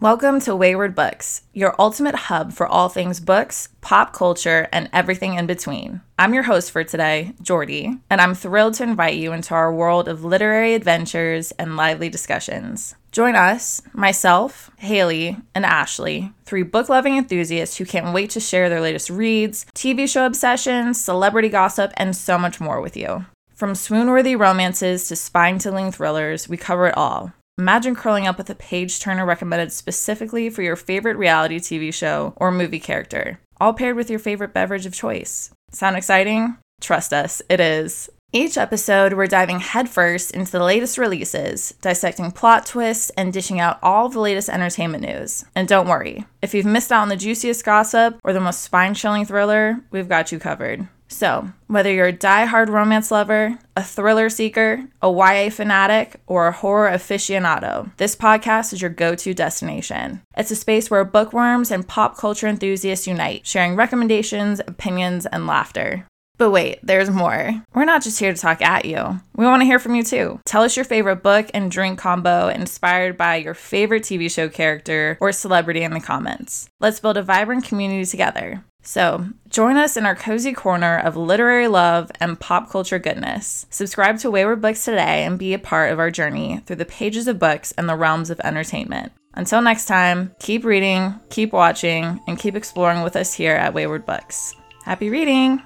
Welcome to Weyward Books, your ultimate hub for all things books, pop culture, and everything in between. I'm your host for today, Jordy, and I'm thrilled to invite you into our world of literary adventures and lively discussions. Join us, myself, Haley, and Ashley, three book loving enthusiasts who can't wait to share their latest reads, TV show obsessions, celebrity gossip, and so much more with you. From swoon worthy romances to spine tingling thrillers, we cover it all. Imagine curling up with a page turner recommended specifically for your favorite reality TV show or movie character, all paired with your favorite beverage of choice. Sound exciting? Trust us, it is. Each episode, we're diving headfirst into the latest releases, dissecting plot twists, and dishing out all the latest entertainment news. And don't worry, if you've missed out on the juiciest gossip or the most spine chilling thriller, we've got you covered. So, whether you're a die-hard romance lover, a thriller seeker, a YA fanatic, or a horror aficionado, this podcast is your go to destination. It's a space where bookworms and pop culture enthusiasts unite, sharing recommendations, opinions, and laughter. But wait, there's more. We're not just here to talk at you. We want to hear from you too. Tell us your favorite book and drink combo inspired by your favorite TV show character or celebrity in the comments. Let's build a vibrant community together. So, join us in our cozy corner of literary love and pop culture goodness. Subscribe to Weyward Books today and be a part of our journey through the pages of books and the realms of entertainment. Until next time, keep reading, keep watching, and keep exploring with us here at Weyward Books. Happy reading!